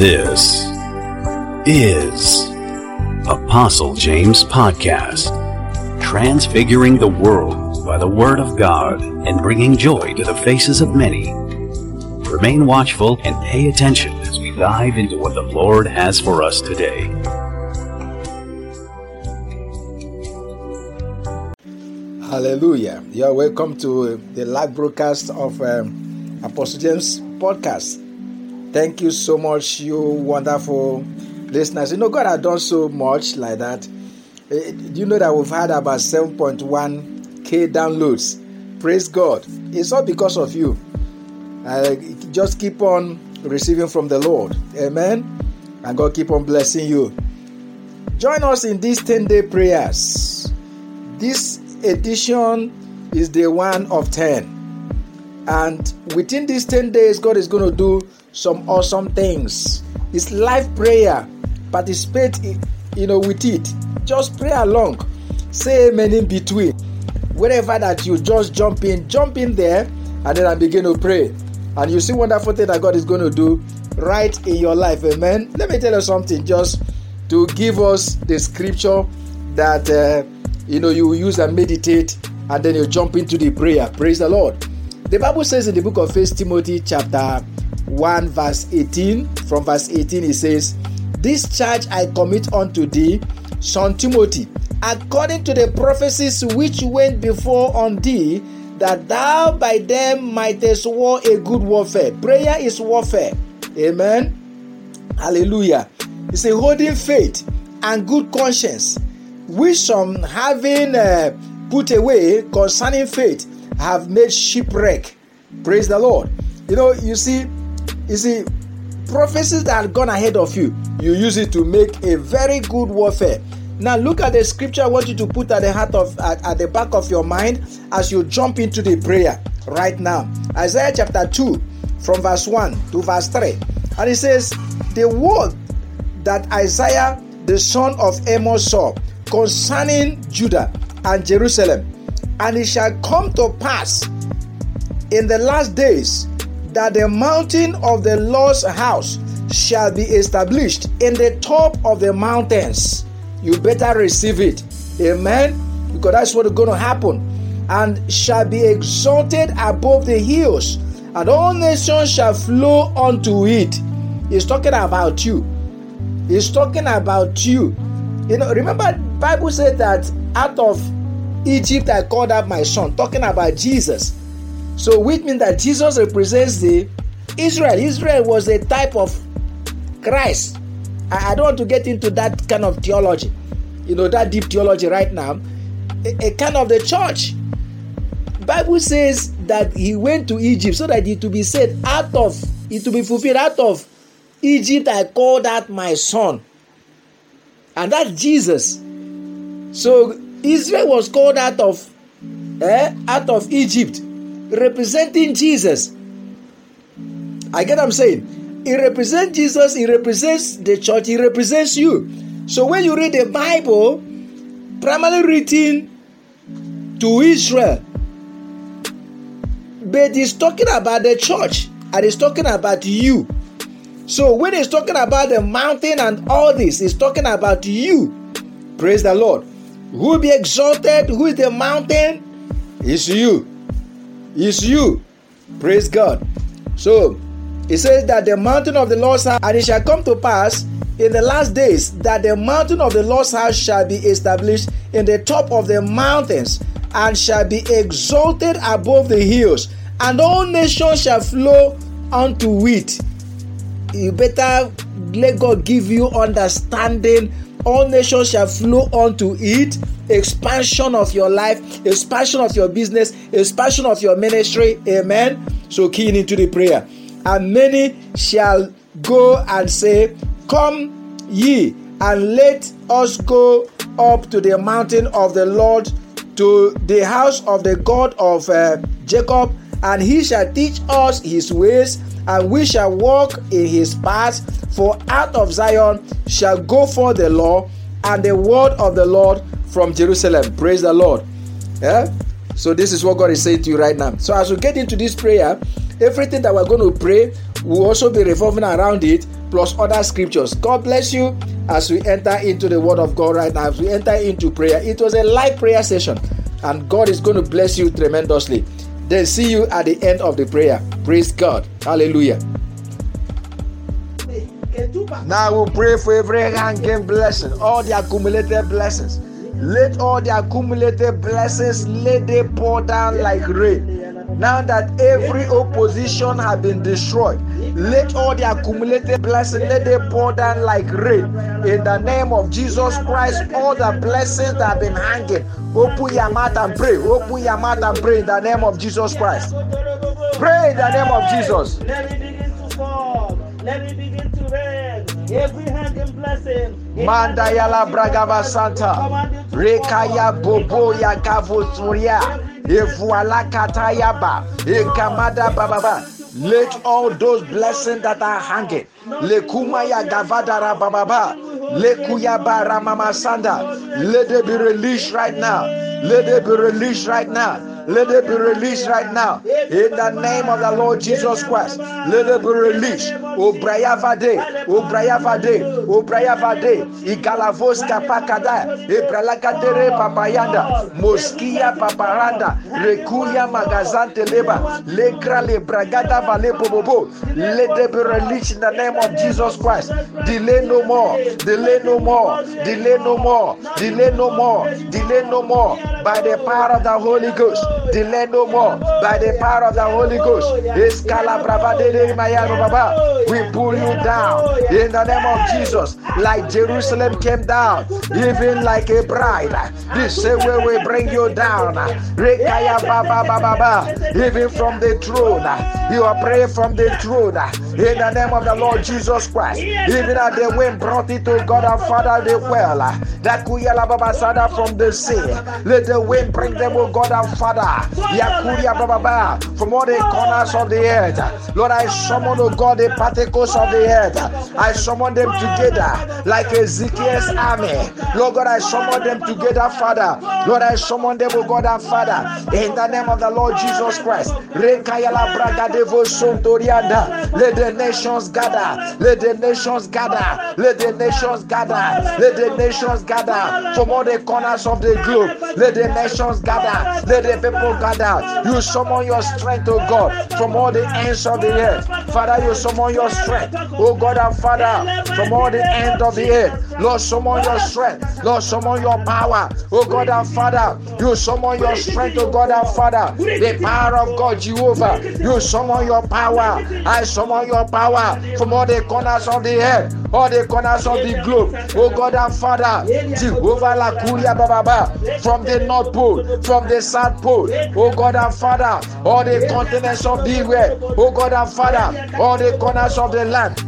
This is Apostle James Podcast, transfiguring the world by the Word of God and bringing joy to the faces of many. Remain watchful and pay attention as we dive into what the Lord has for us today. Hallelujah. You are welcome to the live broadcast of um, Apostle James Podcast. Thank you so much, you wonderful listeners. You know, God has done so much like that. Eh, you know that we've had about 7.1k downloads? Praise God. It's all because of you. Uh, just keep on receiving from the Lord. Amen. And God keep on blessing you. Join us in these 10 day prayers. This edition is day one of 10. And within these 10 days, God is going to do some awesome things. It's live prayer. Participate, you know, with it. Just pray along. Say amen in between. Wherever that you just jump in, jump in there, and then I begin to pray. And you see wonderful thing that God is going to do right in your life. Amen. Let me tell you something. Just to give us the scripture that uh, you know you use and meditate, and then you jump into the prayer. Praise the Lord. The Bible says in the book of First Timothy, chapter 1 verse 18 from verse 18 it says this charge i commit unto thee son timothy according to the prophecies which went before on thee that thou by them mightest war a good warfare. Prayer is warfare. Amen. Hallelujah. It's a holding faith and good conscience which some having uh, put away concerning faith have made shipwreck praise the lord you know you see you see, prophecies that have gone ahead of you, you use it to make a very good warfare. Now look at the scripture I want you to put at the heart of at, at the back of your mind as you jump into the prayer right now. Isaiah chapter 2 from verse 1 to verse 3. And it says, The word that Isaiah the son of Amos saw concerning Judah and Jerusalem, and it shall come to pass in the last days that the mountain of the Lord's house shall be established in the top of the mountains. You better receive it. Amen. Because that's what's going to happen. And shall be exalted above the hills, and all nations shall flow unto it. He's talking about you. He's talking about you. You know, remember, Bible said that out of Egypt I called out my son, talking about Jesus. So, which means that Jesus represents the Israel. Israel was a type of Christ. I, I don't want to get into that kind of theology, you know, that deep theology right now. A, a kind of the church. Bible says that he went to Egypt so that he to be said out of it to be fulfilled out of Egypt I called out my son. And that's Jesus. So Israel was called out of eh, out of Egypt representing Jesus. I get what I'm saying. It represents Jesus, it represents the church, it represents you. So when you read the Bible, primarily written to Israel, but he's talking about the church and he's talking about you. So when he's talking about the mountain and all this, he's talking about you. Praise the Lord. Who be exalted? Who is the mountain? It's you is you. Praise God. So it says that the mountain of the Lord's house, and it shall come to pass in the last days that the mountain of the Lord's house shall be established in the top of the mountains and shall be exalted above the hills, and all nations shall flow unto it. You better let God give you understanding. All nations shall flow unto it expansion of your life, expansion of your business, expansion of your ministry. Amen. So keying into the prayer. And many shall go and say, Come ye, and let us go up to the mountain of the Lord, to the house of the God of uh, Jacob, and he shall teach us his ways, and we shall walk in his paths. For out of Zion shall go forth the law and the word of the Lord from Jerusalem. Praise the Lord. Yeah? So this is what God is saying to you right now. So as we get into this prayer, everything that we're going to pray, will also be revolving around it, plus other scriptures. God bless you as we enter into the Word of God right now, as we enter into prayer. It was a live prayer session, and God is going to bless you tremendously. Then see you at the end of the prayer. Praise God. Hallelujah. Now we'll pray for every hanging blessing, all the accumulated blessings. Let all the accumulated blessings let them pour down like rain. Now that every opposition has been destroyed, let all the accumulated blessings let they pour down like rain. In the name of Jesus Christ, all the blessings that have been hanging, open your mouth and pray. Open your mouth and pray in the name of Jesus Christ. Pray in the name of Jesus. Let me begin to fall. Let me begin to rain. Every hanging blessing. Manda yala bragava santa. Rekaya bobo ya kavoturia. Evuala katayaba. Ekamada bababa. Let all those blessings that are hanging. Lekumaya gavadara bababa. Lekuyaba ramama sanda. Let it be released right now. Let it be released right now. Let it be released right now. In the name of the Lord Jesus Christ. Let it be released. Obrayavade. Obrayavade. Obrayavade. Igalavos kapakada. Ebralakadere papayanda. Moskia paparanda. Rekuya magazante leba. Lekra le bragada vale bobobo. Let it be released in the name of Jesus Christ. Delay no more. Delay no more. Delay no more. Delay no more. Delay no more. By the power of the Holy Ghost. Delay no more by the power of the Holy Ghost. We pull you down in the name of Jesus, like Jerusalem came down, even like a bride. The same way we bring you down, even from the throne. You are praying from the throne in the name of the Lord Jesus Christ. Even as the wind brought it to God our Father, the well that Kuyala Baba Sada from the sea. Let the wind bring them, O God our Father. Yakuria Baba from all the corners of the earth. Lord, I summon, oh God, the particles of the earth. I summon them together like Ezekiel's army. Lord God, I summon them together, Father. Lord, I summon them, oh God, and Father, in the name of the Lord Jesus Christ. Let the nations gather. Let the nations gather. Let the nations gather. Let the nations gather from all the corners of the globe. Let the nations gather. Let the people gather. You summon your strength, oh God, from all the ends of the earth. Father, you summon your strength, oh God and Father, from all the end of the earth. Lord, summon your strength. Lord, summon your power, oh God and Father. You summon your strength, oh God and Father. The power of God, Jehovah. You summon your power. I summon your power from all the corners of the earth, all the corners of the globe, oh God and Father. Jehovah Baba, from the North Pole, from the South Pole, oh God and Father, all the continents of the world, oh God and Father, all the corners of the land.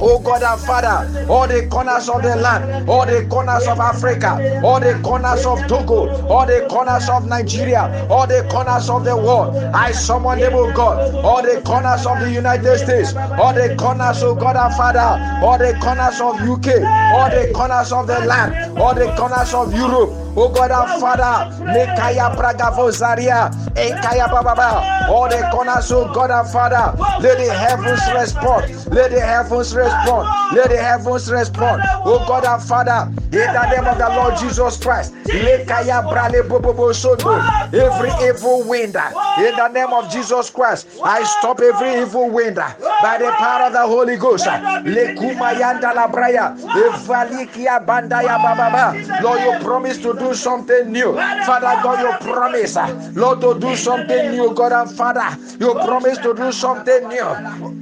Oh God and Father, all the corners of the land, all the corners of Africa, all the corners of Togo, all the corners of Nigeria, all the corners of the world. I summon them, oh God, all the corners of the United States, all the corners, oh God and Father, all the corners of UK, all the corners of the land, all the corners of Europe. Oh God and Father, Nekaya Pragavo Zaria, Ekaya Baba, all the corners, oh God and Father, let the heavens respond, let the heavens respond, let the heavens respond. Oh God and Father, in the name of the Lord Jesus Christ, Lekaya Brale Bobo Soto, every evil wind, in the name of Jesus Christ, I stop every evil wind by the power of the Holy Ghost. Lekumayanda la Braya, Evalikia Bandaya Baba, Lord, you promise to do something new. Father God, you promise, uh, Lord, to do something new, God and Father. You promise to do something new.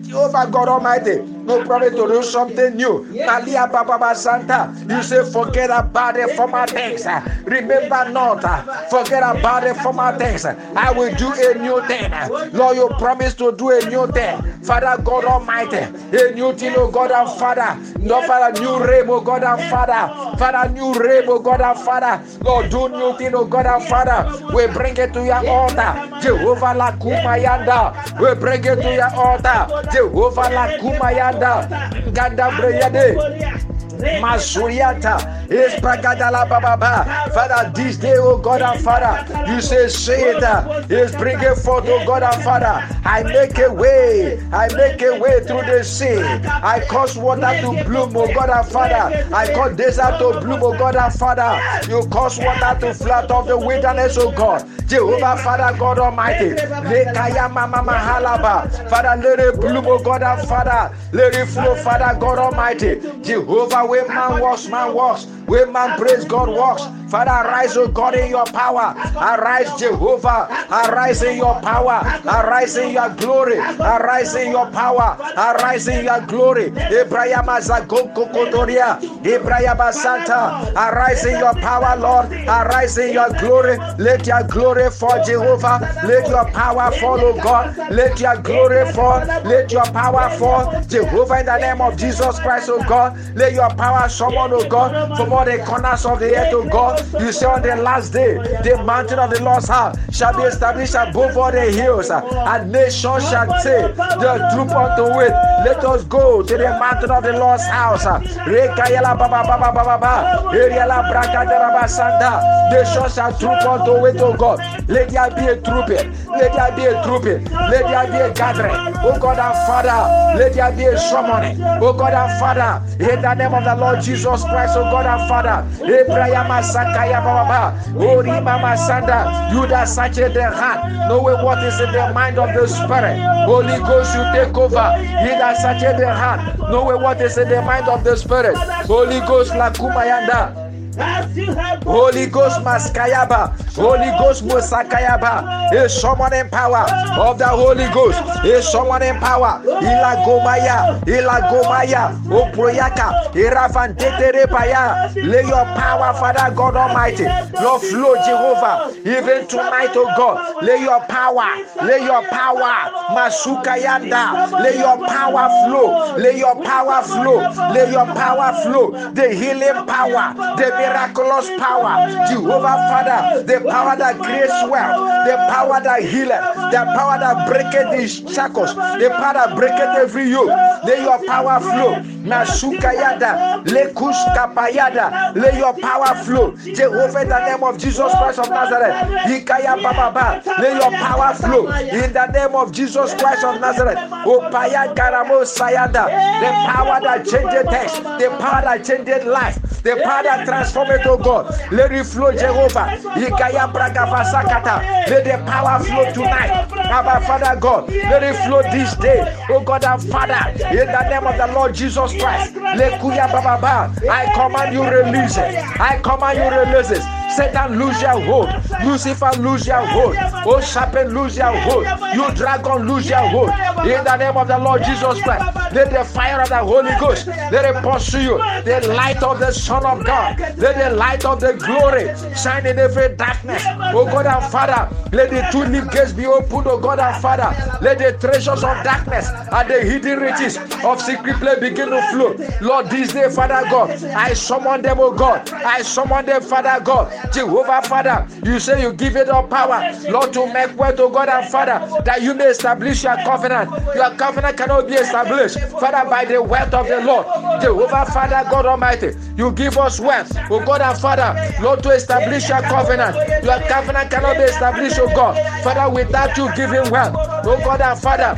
Jehovah God Almighty, you promise to do something new. Malia Baba Santa, you say, forget about the former things. Uh, remember not, uh, forget about the former things. I will do a new thing. Lord, you promise to do a new thing. Father God Almighty, a new thing, oh God and Father. No, Father, new rain, oh God and Father. Father, new rain, oh God and Father. Lord, do new thing, oh God and Father. We bring it to your altar. Jehovah la Kumayanda. We bring it to your altar. Jehovah la Kumayanda. Breyade. Masuriata, is Pragadala Baba. Father, this day, oh God and Father, you say, say it, is bringing forth, oh God and Father. I make a way, I make a way through the sea. I cause water to bloom, oh God and Father. I cause desert to bloom, oh God and Father. You cause water to flood of the wilderness, oh God. Jehovah, Father, God Almighty. Father, let it bloom, oh God and Father. Let it flow, Father, God Almighty. Jehovah, man walks, man walks. Where man praise God walks. Father, arise, O God, in your power. Arise, Jehovah. Arise in your power. Arise in your glory. Arise in your power. Arise in your glory. Ibrahim Kotoria. Ibrahim Santa. Arise in your power, Lord. Arise in your glory. Let your glory fall, Jehovah. Let your power fall, O God. Let your glory fall. Let your power fall, Jehovah, in the name of Jesus Christ, O God. Let your power summon, O oh God, from all the corners of the earth, O God. You say on the last day, the mountain of the Lord's house shall be established above all the hills, uh, and nations shall say, The troop unto it. Let us go to the mountain of the Lord's house. Uh, Deraba. Nations shall troop unto it, O God. Let there be a trooping. Let there be a trooping. Let there be a gathering. O God and Father, let there be a summoning. O God and Father, in the name of the Lord Jesus Christ, O God and Father. You that search the heart, knowing what is in the mind of the Spirit. Holy Ghost, you take over. He that search the heart, knowing what is in the mind of the Spirit. Holy Ghost, Lakumayanda. Holy Ghost Maskayaba, Holy Ghost Musakayaba, is someone in power of the Holy Ghost, is someone in power. Ila Gomaya, Ila Gomaya, oh, Oproyaka, Irafantete Paya. Lay your power, Father God Almighty. Lord flow, Jehovah, even tonight, oh God. Lay your power, lay your power, Masukayanda, lay your power flow, lay your power flow, lay your power flow, the healing power, the miraculous power, Jehovah Father, the power that creates wealth, the power that healeth, the power that breaketh these shackles, the power that breaketh every yoke. Let your power flow. Nasukayada, Lekus Kapayada, let your power flow. Jehovah, in the name of Jesus Christ of Nazareth, Hikaya Baba, let your power flow. In the name of Jesus Christ of Nazareth, Opaya Karamo Sayada, the power that changes things, the power that changes life, the power that transforms transform it, oh God. Let it flow, Jehovah. Let the power flow tonight. Our Father God, let it flow this day, oh God and Father, in the name of the Lord Jesus Christ. I command you release it. I command you release it. Satan, lose your hold. Lucifer, lose your hold. Oh, serpent, lose your hold. You dragon, lose your hold. In the name of the Lord Jesus Christ, let the fire of the Holy Ghost let it pursue you. The light of the Son of God, let the light of the glory shine in every darkness. Oh God and Father, let the two leaf gates be opened. Oh God and Father, let the treasures of darkness and the hidden riches of secret play begin to flow. Lord, this day, Father God, I summon them, oh God. I summon them, Father God. Jehovah Father, you say you give it all power, Lord, to make way to God and Father, that you may establish your covenant. Your covenant cannot be established, Father, by the wealth of the Lord. Jehovah Father, God Almighty, you give us wealth, oh God and Father, Lord, to establish your covenant. Your covenant cannot be established, oh God, Father, without you giving wealth, oh God and Father.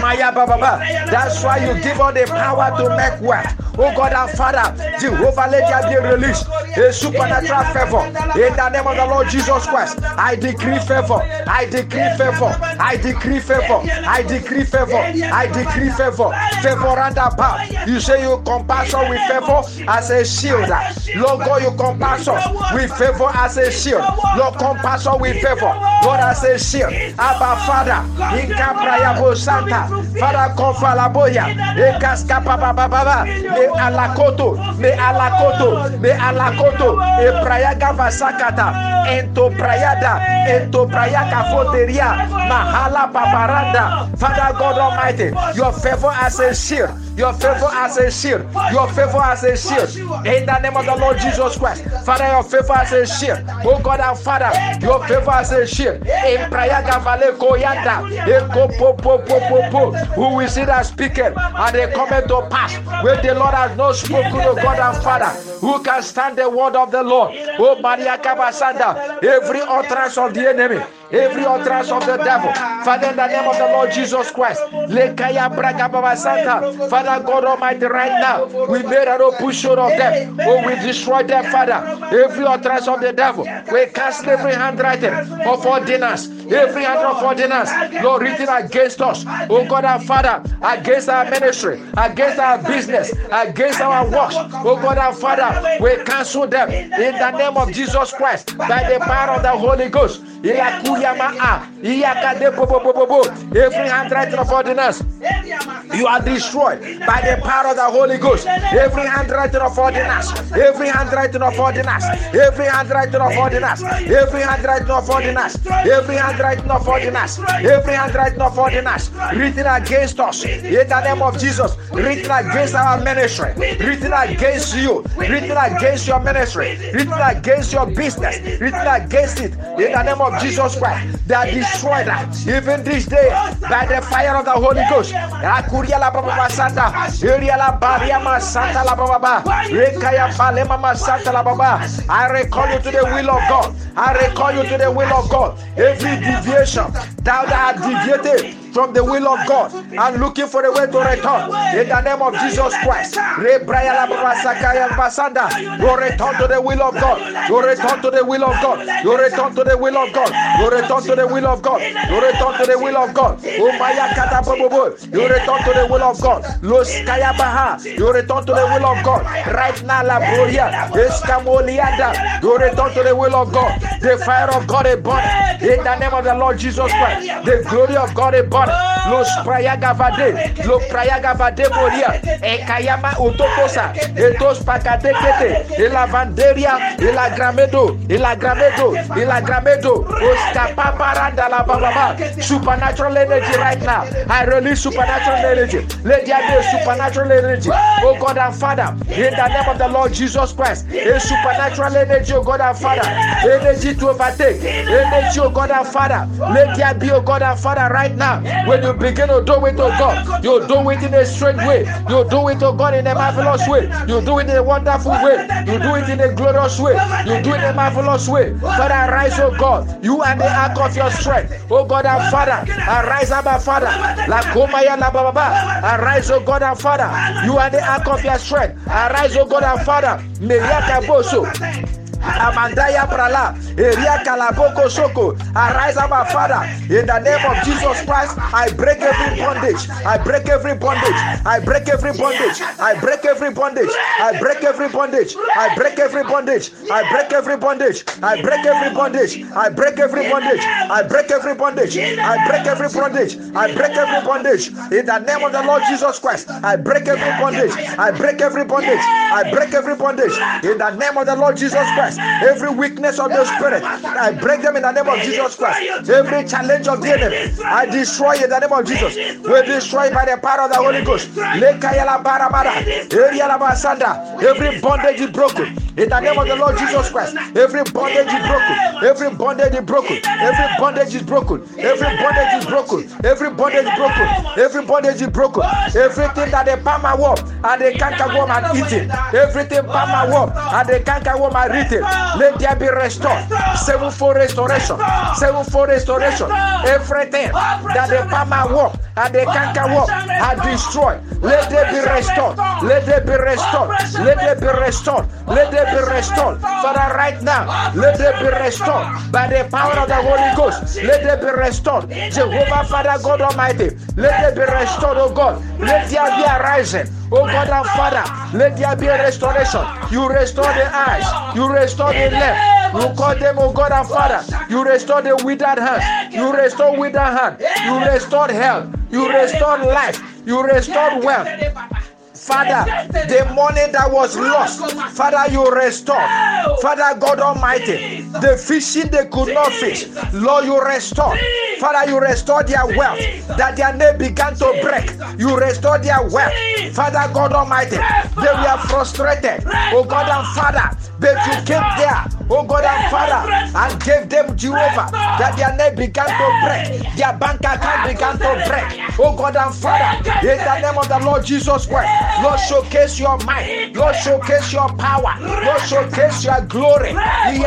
Maya Baba, that's why you give all the power to make wealth. Oh God and Father, Jehovah, let there be released a supernatural favor in the name of the Lord Jesus Christ. I decree favor. I decree favor. I decree favor. I decree favor. I decree favor. Favor and about. You say you compassion with favor as a shield. Lord God, you compass us with favor as a shield. Lord, compassion with favor. Lord, as a shield. Abba Father, in Capraya Santa, Father, Confalaboya, Ekaskapa Baba Baba me alakoto me alakoto me alakoto e prayaga vasakata ento prayada ento prayaka foteria mahala paparanda father god almighty your favor as a shield your favor as a shield, your favor as a shield. In the name of the Lord Jesus Christ, Father, your favor as a shield. Oh God and Father, your favor as a shield. In Prayaga Vale Koyanda. Eh, Father, who we see that speaking. And they come to pass. When the Lord has not spoken to God and Father, who can stand the word of the Lord? Oh, Maria Kabasanda, every utterance of the enemy every utterance of the devil. Father, in the name of the Lord Jesus Christ, Father God Almighty, right now, we made a push out of them. Oh, we destroy them, Father. Every utterance of the devil, we cast every handwriting of ordinance, every hand of ordinance, Lord, written against us. Oh God, our Father, against our ministry, against our business, against our works. Oh God, our Father, we cancel them in the name of Jesus Christ by the power of the Holy Ghost. Every handwriting of ordinance, you are destroyed by the power of the Holy Ghost. Every handwriting of ordinance, every handwriting of ordinance, every handwriting of ordinance, every handwriting of ordinance, every handwriting of ordinance, every handwriting of ordinance written against us in the name of Jesus, written against our ministry, written against you, written against your ministry, written against your business, written against it in the name of Jesus Christ. They are destroyed even this day by the fire of the Holy Ghost. Akuria la baba santa, Iria la baria masanta la baba, Rekaya balema masanta la baba. I recall you to the will of God. I recall you to the will of God. Every deviation, thou that deviated from the will of God and looking for a way to return in the name of Jesus Christ. You return to the will of God. You return to the will of God. You return to the will of God. You return to the will of God. You return to the will of God. You return to the will of God. You return to the will of God. Right now, La Gloria. Escamolianda. You return to the will of God. The fire of God is burning in the name of the Lord Jesus Christ. The glory of God is burning. Los prayagavade, lo prayagavade moria, ekayama utokosa, etos pakatekete, elavanderia, elagramedo, elagramedo, elagramedo, oskapaparanda la gramedo, e la gramedo, e la gramedo, os kapaparanda la bababa. Supernatural energy right now. I release supernatural energy. Let there be supernatural energy. Oh God and Father, in the name of the Lord Jesus Christ, a supernatural energy, oh God and Father, energy to overtake, energy, oh God and Father. Let there be, oh God and Father, right now. When you begin to do it, oh God, you do it in a strange way. You do it, oh God, in a marvelous way. You do it in a wonderful way. You do it in a glorious way. You do it in a marvelous way. Father, arise, oh God. You are the ark of your strength. Oh God and Father, arise, Abba Father. Arise, oh God and Father. You are the ark of your strength. Arise, oh God and Father. Meriaka Boso. Amandaya Prala, Eria Kalaboko Soko. Arise, our Father, in the name of Jesus Christ. I break every bondage. I break every bondage. I break every bondage. I break every bondage. I break every bondage. I break every bondage. I break every bondage. I break every bondage. I break every bondage. I break every bondage. I break every bondage. I break every bondage. In the name of the Lord Jesus Christ, I break every bondage. I break every bondage. I break every bondage. In the name of the Lord Jesus Christ. Every weakness of the spirit, I break them in the name of Jesus Christ. Every challenge of the enemy, I destroy in the name of Jesus. We destroy by the power of the Holy Ghost. Every bondage is broken in the name of the Lord Jesus Christ. Every bondage is broken. Every bondage is broken. Every bondage is broken. Every bondage is broken. Every bondage is broken. Every bondage is broken. Everything that the palmer worm and the canker worm are eating. Everything palmer worm and the canker worm are eating. Let there be restored. Sevenfold restoration. Sevenfold restoration. Everything that the palmer worm and the canker worm are destroyed. Let there be restored. Let there be restored. Let there be restored. Let there be restored. Father, right now, let there be restored by the power of the Holy Ghost. Let there be restored. Jehovah, Father, God Almighty. Let there be restored, oh God. Let there be a rising. Oh God and Father, let there be a restoration. You restore the eyes, you restore the left. You call them, oh God and Father. You restore the withered hand. You restore withered hand. You restore health. You restore life. You restore wealth. Father, the money that was lost, Father, you restore. Father God Almighty, the fishing they could not fish, Lord, you restore. Father, you restore their wealth that their name began to break. You restore their wealth. Father God Almighty, they were frustrated. Oh God and Father, but you came there. Oh God and Father, and gave them Jehovah, that their name began to break, their bank account began to break, oh God and Father, in the name of the Lord Jesus Christ, Lord, showcase your might, Lord, showcase your power, Lord, showcase your glory. You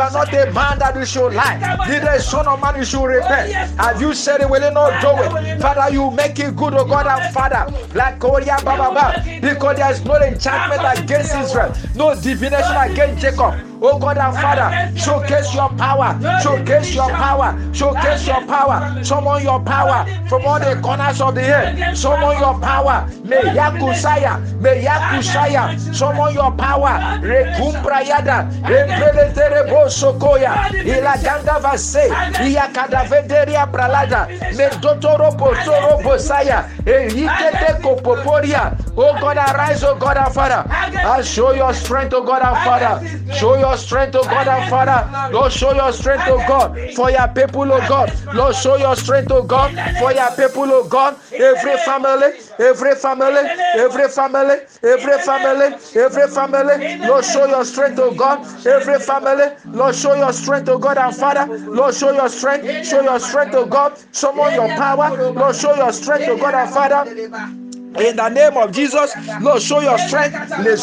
are not a man that you should lie, neither a son of man you should repent. Have you said it, will you not do it? Father, you make it good, oh God and Father, like oh, Korea Baba, because there is no enchantment against Israel, no divination against Jacob. Oh God and Father, showcase your power, showcase your power, showcase your power, summon your power from all the corners of the earth, summon your power, may Yakusaya, may Yakusaya, summon your power, Rekumbrayada, Repreleterebo Sokoya, Ilaganda Vase, Iakadavederia Pralada, Medotoro Potoro Bosaya, Eikete Kopoporia, oh God, arise, oh God and Father, and show your strength, oh God and Father, show your your strength, oh God and Father. Lord, show your strength, oh God, for your people, oh God. Lord, show your strength, oh God, for your people, oh God. Every family, every family, every family, every family, every family. Lord, show your strength, oh God. Every family, Lord, show your strength, oh God and Father. Lord, show your strength, show your strength, oh God. Summon your power. Lord, show your strength, oh God and Father. In the name of Jesus, Lord, show your strength. Le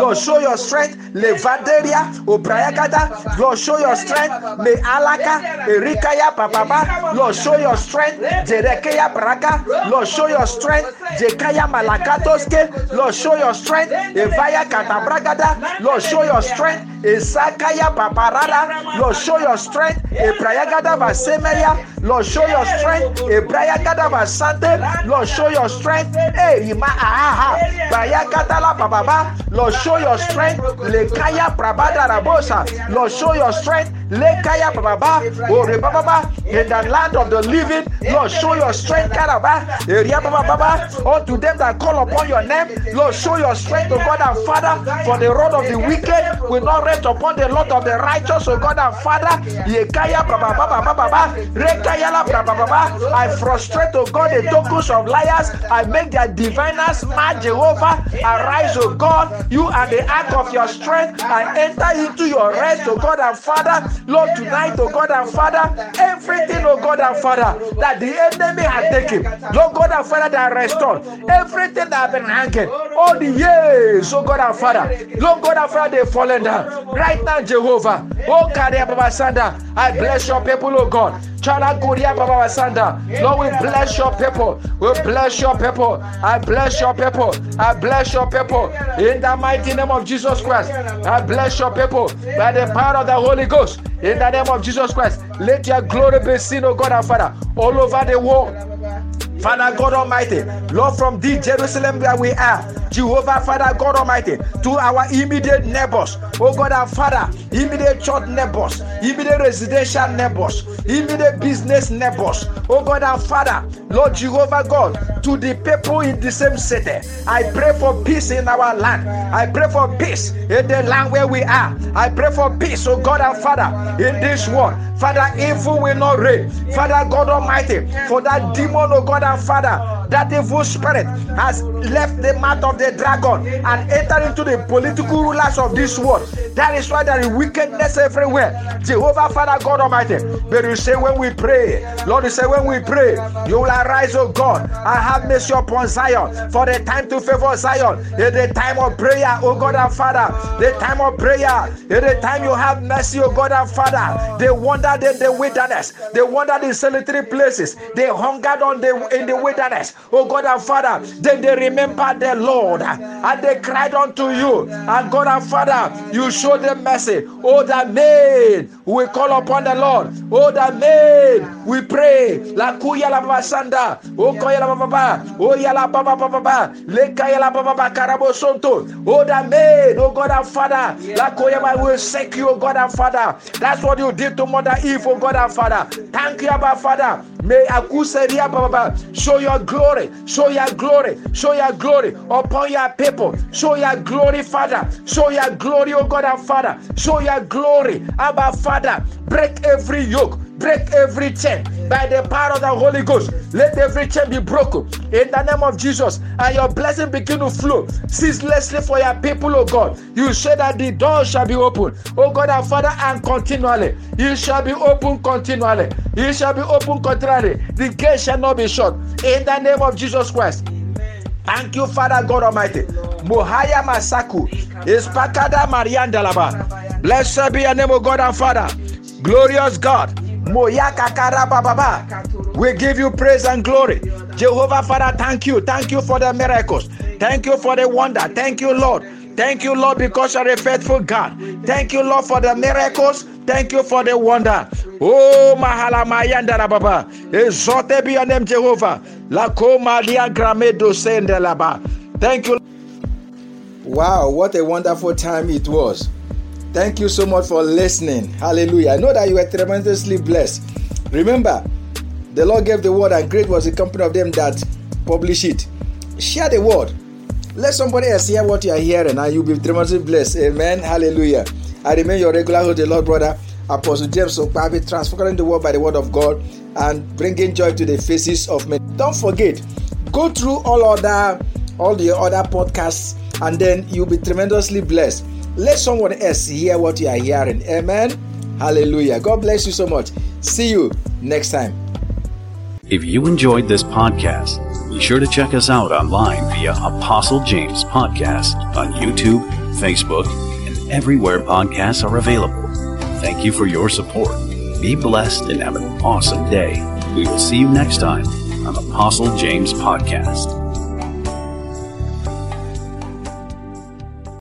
Lord, show your strength. Le Lord, show your strength. Le Alaka, Erikaya Papa, Lord, show your strength. Braga, Lord, show your strength. Jekaya Malakatoske, Lord, show your strength. Lord, show your strength. Paparada, Lord, show your strength. Lord, show your strength. Lord, show your strength. Hey, ma aha, ah, ah. Bayakatala Bababa, Lord, show your strength. Lekaya Prabada Rabosa, Lord, show your strength. Lekaya Bababa, Ore Bababa, in the land of the living, Lord, show your strength. Karaba, Eria Bababa, unto them that call upon your name, Lord, show your strength, O God and Father, for the road of the wicked will not rest upon the lot of the righteous, O God and Father. Yekaya Bababa, Bababa, Rekaya Bababa, I frustrate, O God, the tokens of liars. I make their diviners mad, Jehovah. Arise, O God, you are the ark of your strength. I enter into your rest, O God and Father. Lord, tonight, O God and Father, everything, O God and Father, that the enemy has taken, Lord God and Father, that restored everything that has been hanging all the years, O God and Father, Lord God and Father, they fallen down right now, Jehovah. Oh, Kadia Baba Sanda, I bless your people, O God. Chala Korea Baba Sanda. Lord, we bless your people. We bless your people. I bless your people. I bless your people. In the mighty name of Jesus Christ. I bless your people by the power of the Holy Ghost. In the name of Jesus Christ. Let your glory be seen, O God and Father, all over the world. Father God Almighty, Lord, from the Jerusalem where we are, Jehovah, Father God Almighty, to our immediate neighbors, oh God and Father, immediate church neighbors, immediate residential neighbors, immediate business neighbors, oh God and Father, Lord Jehovah God, to the people in the same city. I pray for peace in our land. I pray for peace in the land where we are. I pray for peace, oh God and Father, in this world. Father, evil will not reign. Father God Almighty, for that demon, oh God Father, that evil spirit has left the mouth of the dragon and entered into the political rulers of this world. That is why there is wickedness everywhere. Jehovah, Father God Almighty. But you say when we pray, Lord, you say when we pray, you will arise, oh God, and have mercy upon Zion. For the time to favor Zion, in the time of prayer, oh God and Father, the time of prayer, in the time you have mercy, oh God and Father. They wandered in the wilderness, they wandered in solitary places, they hungered on the in the wilderness, oh God and Father. Then they remembered the Lord and they cried unto you, and God and Father, you show them mercy. Oh, that maid, we call upon the Lord. Oh, that maid, we pray. La kuya la baba sanda. Oh, koya la baba. Oh, ya la baba baba baba. Leka ya la baba baba karabo sonto. Oh, that maid, oh God and Father. La koya ma will seek you, oh God and Father. That's what you did to Mother Eve, oh God and Father. Thank you, Abba Father. May Akuseria Baba show your glory, show your glory, show your glory upon your people. Show your glory, Father. Show your glory, oh God and Father. Show your glory, Abba Father. Break every yoke break every chain by the power of the Holy Ghost. Let every chain be broken in the name of Jesus, and your blessing begin to flow ceaselessly for your people, oh God. You say that the door shall be open, oh God, our Father, and continually. It shall be open continually. It shall be open continually. The gate shall not be shut. In the name of Jesus Christ. Thank you, Father God Almighty. Mohaya Masaku. Ispakada Mariandalaba. Blessed be your name, O God and Father. Glorious God. We give you praise and glory. Jehovah Father, thank you. Thank you for the miracles. Thank you for the wonder. Thank you, Lord. Thank you, Lord, because you're a faithful God. Thank you, Lord, for the miracles. Thank you for the wonder. Oh, Mahala Mayanda Baba. Exalted be your name, Jehovah. Lako Malia Gramedo Sendelaba. Thank you. Wow, what a wonderful time it was. Thank you so much for listening. Hallelujah. I know that you were tremendously blessed. Remember, the Lord gave the word, and great was the company of them that publish it. Share the word. Let somebody else hear what you are hearing, and you'll be tremendously blessed. Amen. Hallelujah. I remain your regular host, the Lord brother, Apostle James Okpabi, transforming the world by the word of God and bringing joy to the faces of men. Don't forget, go through all other all the other podcasts, and then you'll be tremendously blessed. Let someone else hear what you are hearing. Amen. Hallelujah. God bless you so much. See you next time. If you enjoyed this podcast, be sure to check us out online via Apostle James Podcast on YouTube, Facebook, and everywhere podcasts are available. Thank you for your support. Be blessed and have an awesome day. We will see you next time on Apostle James Podcast.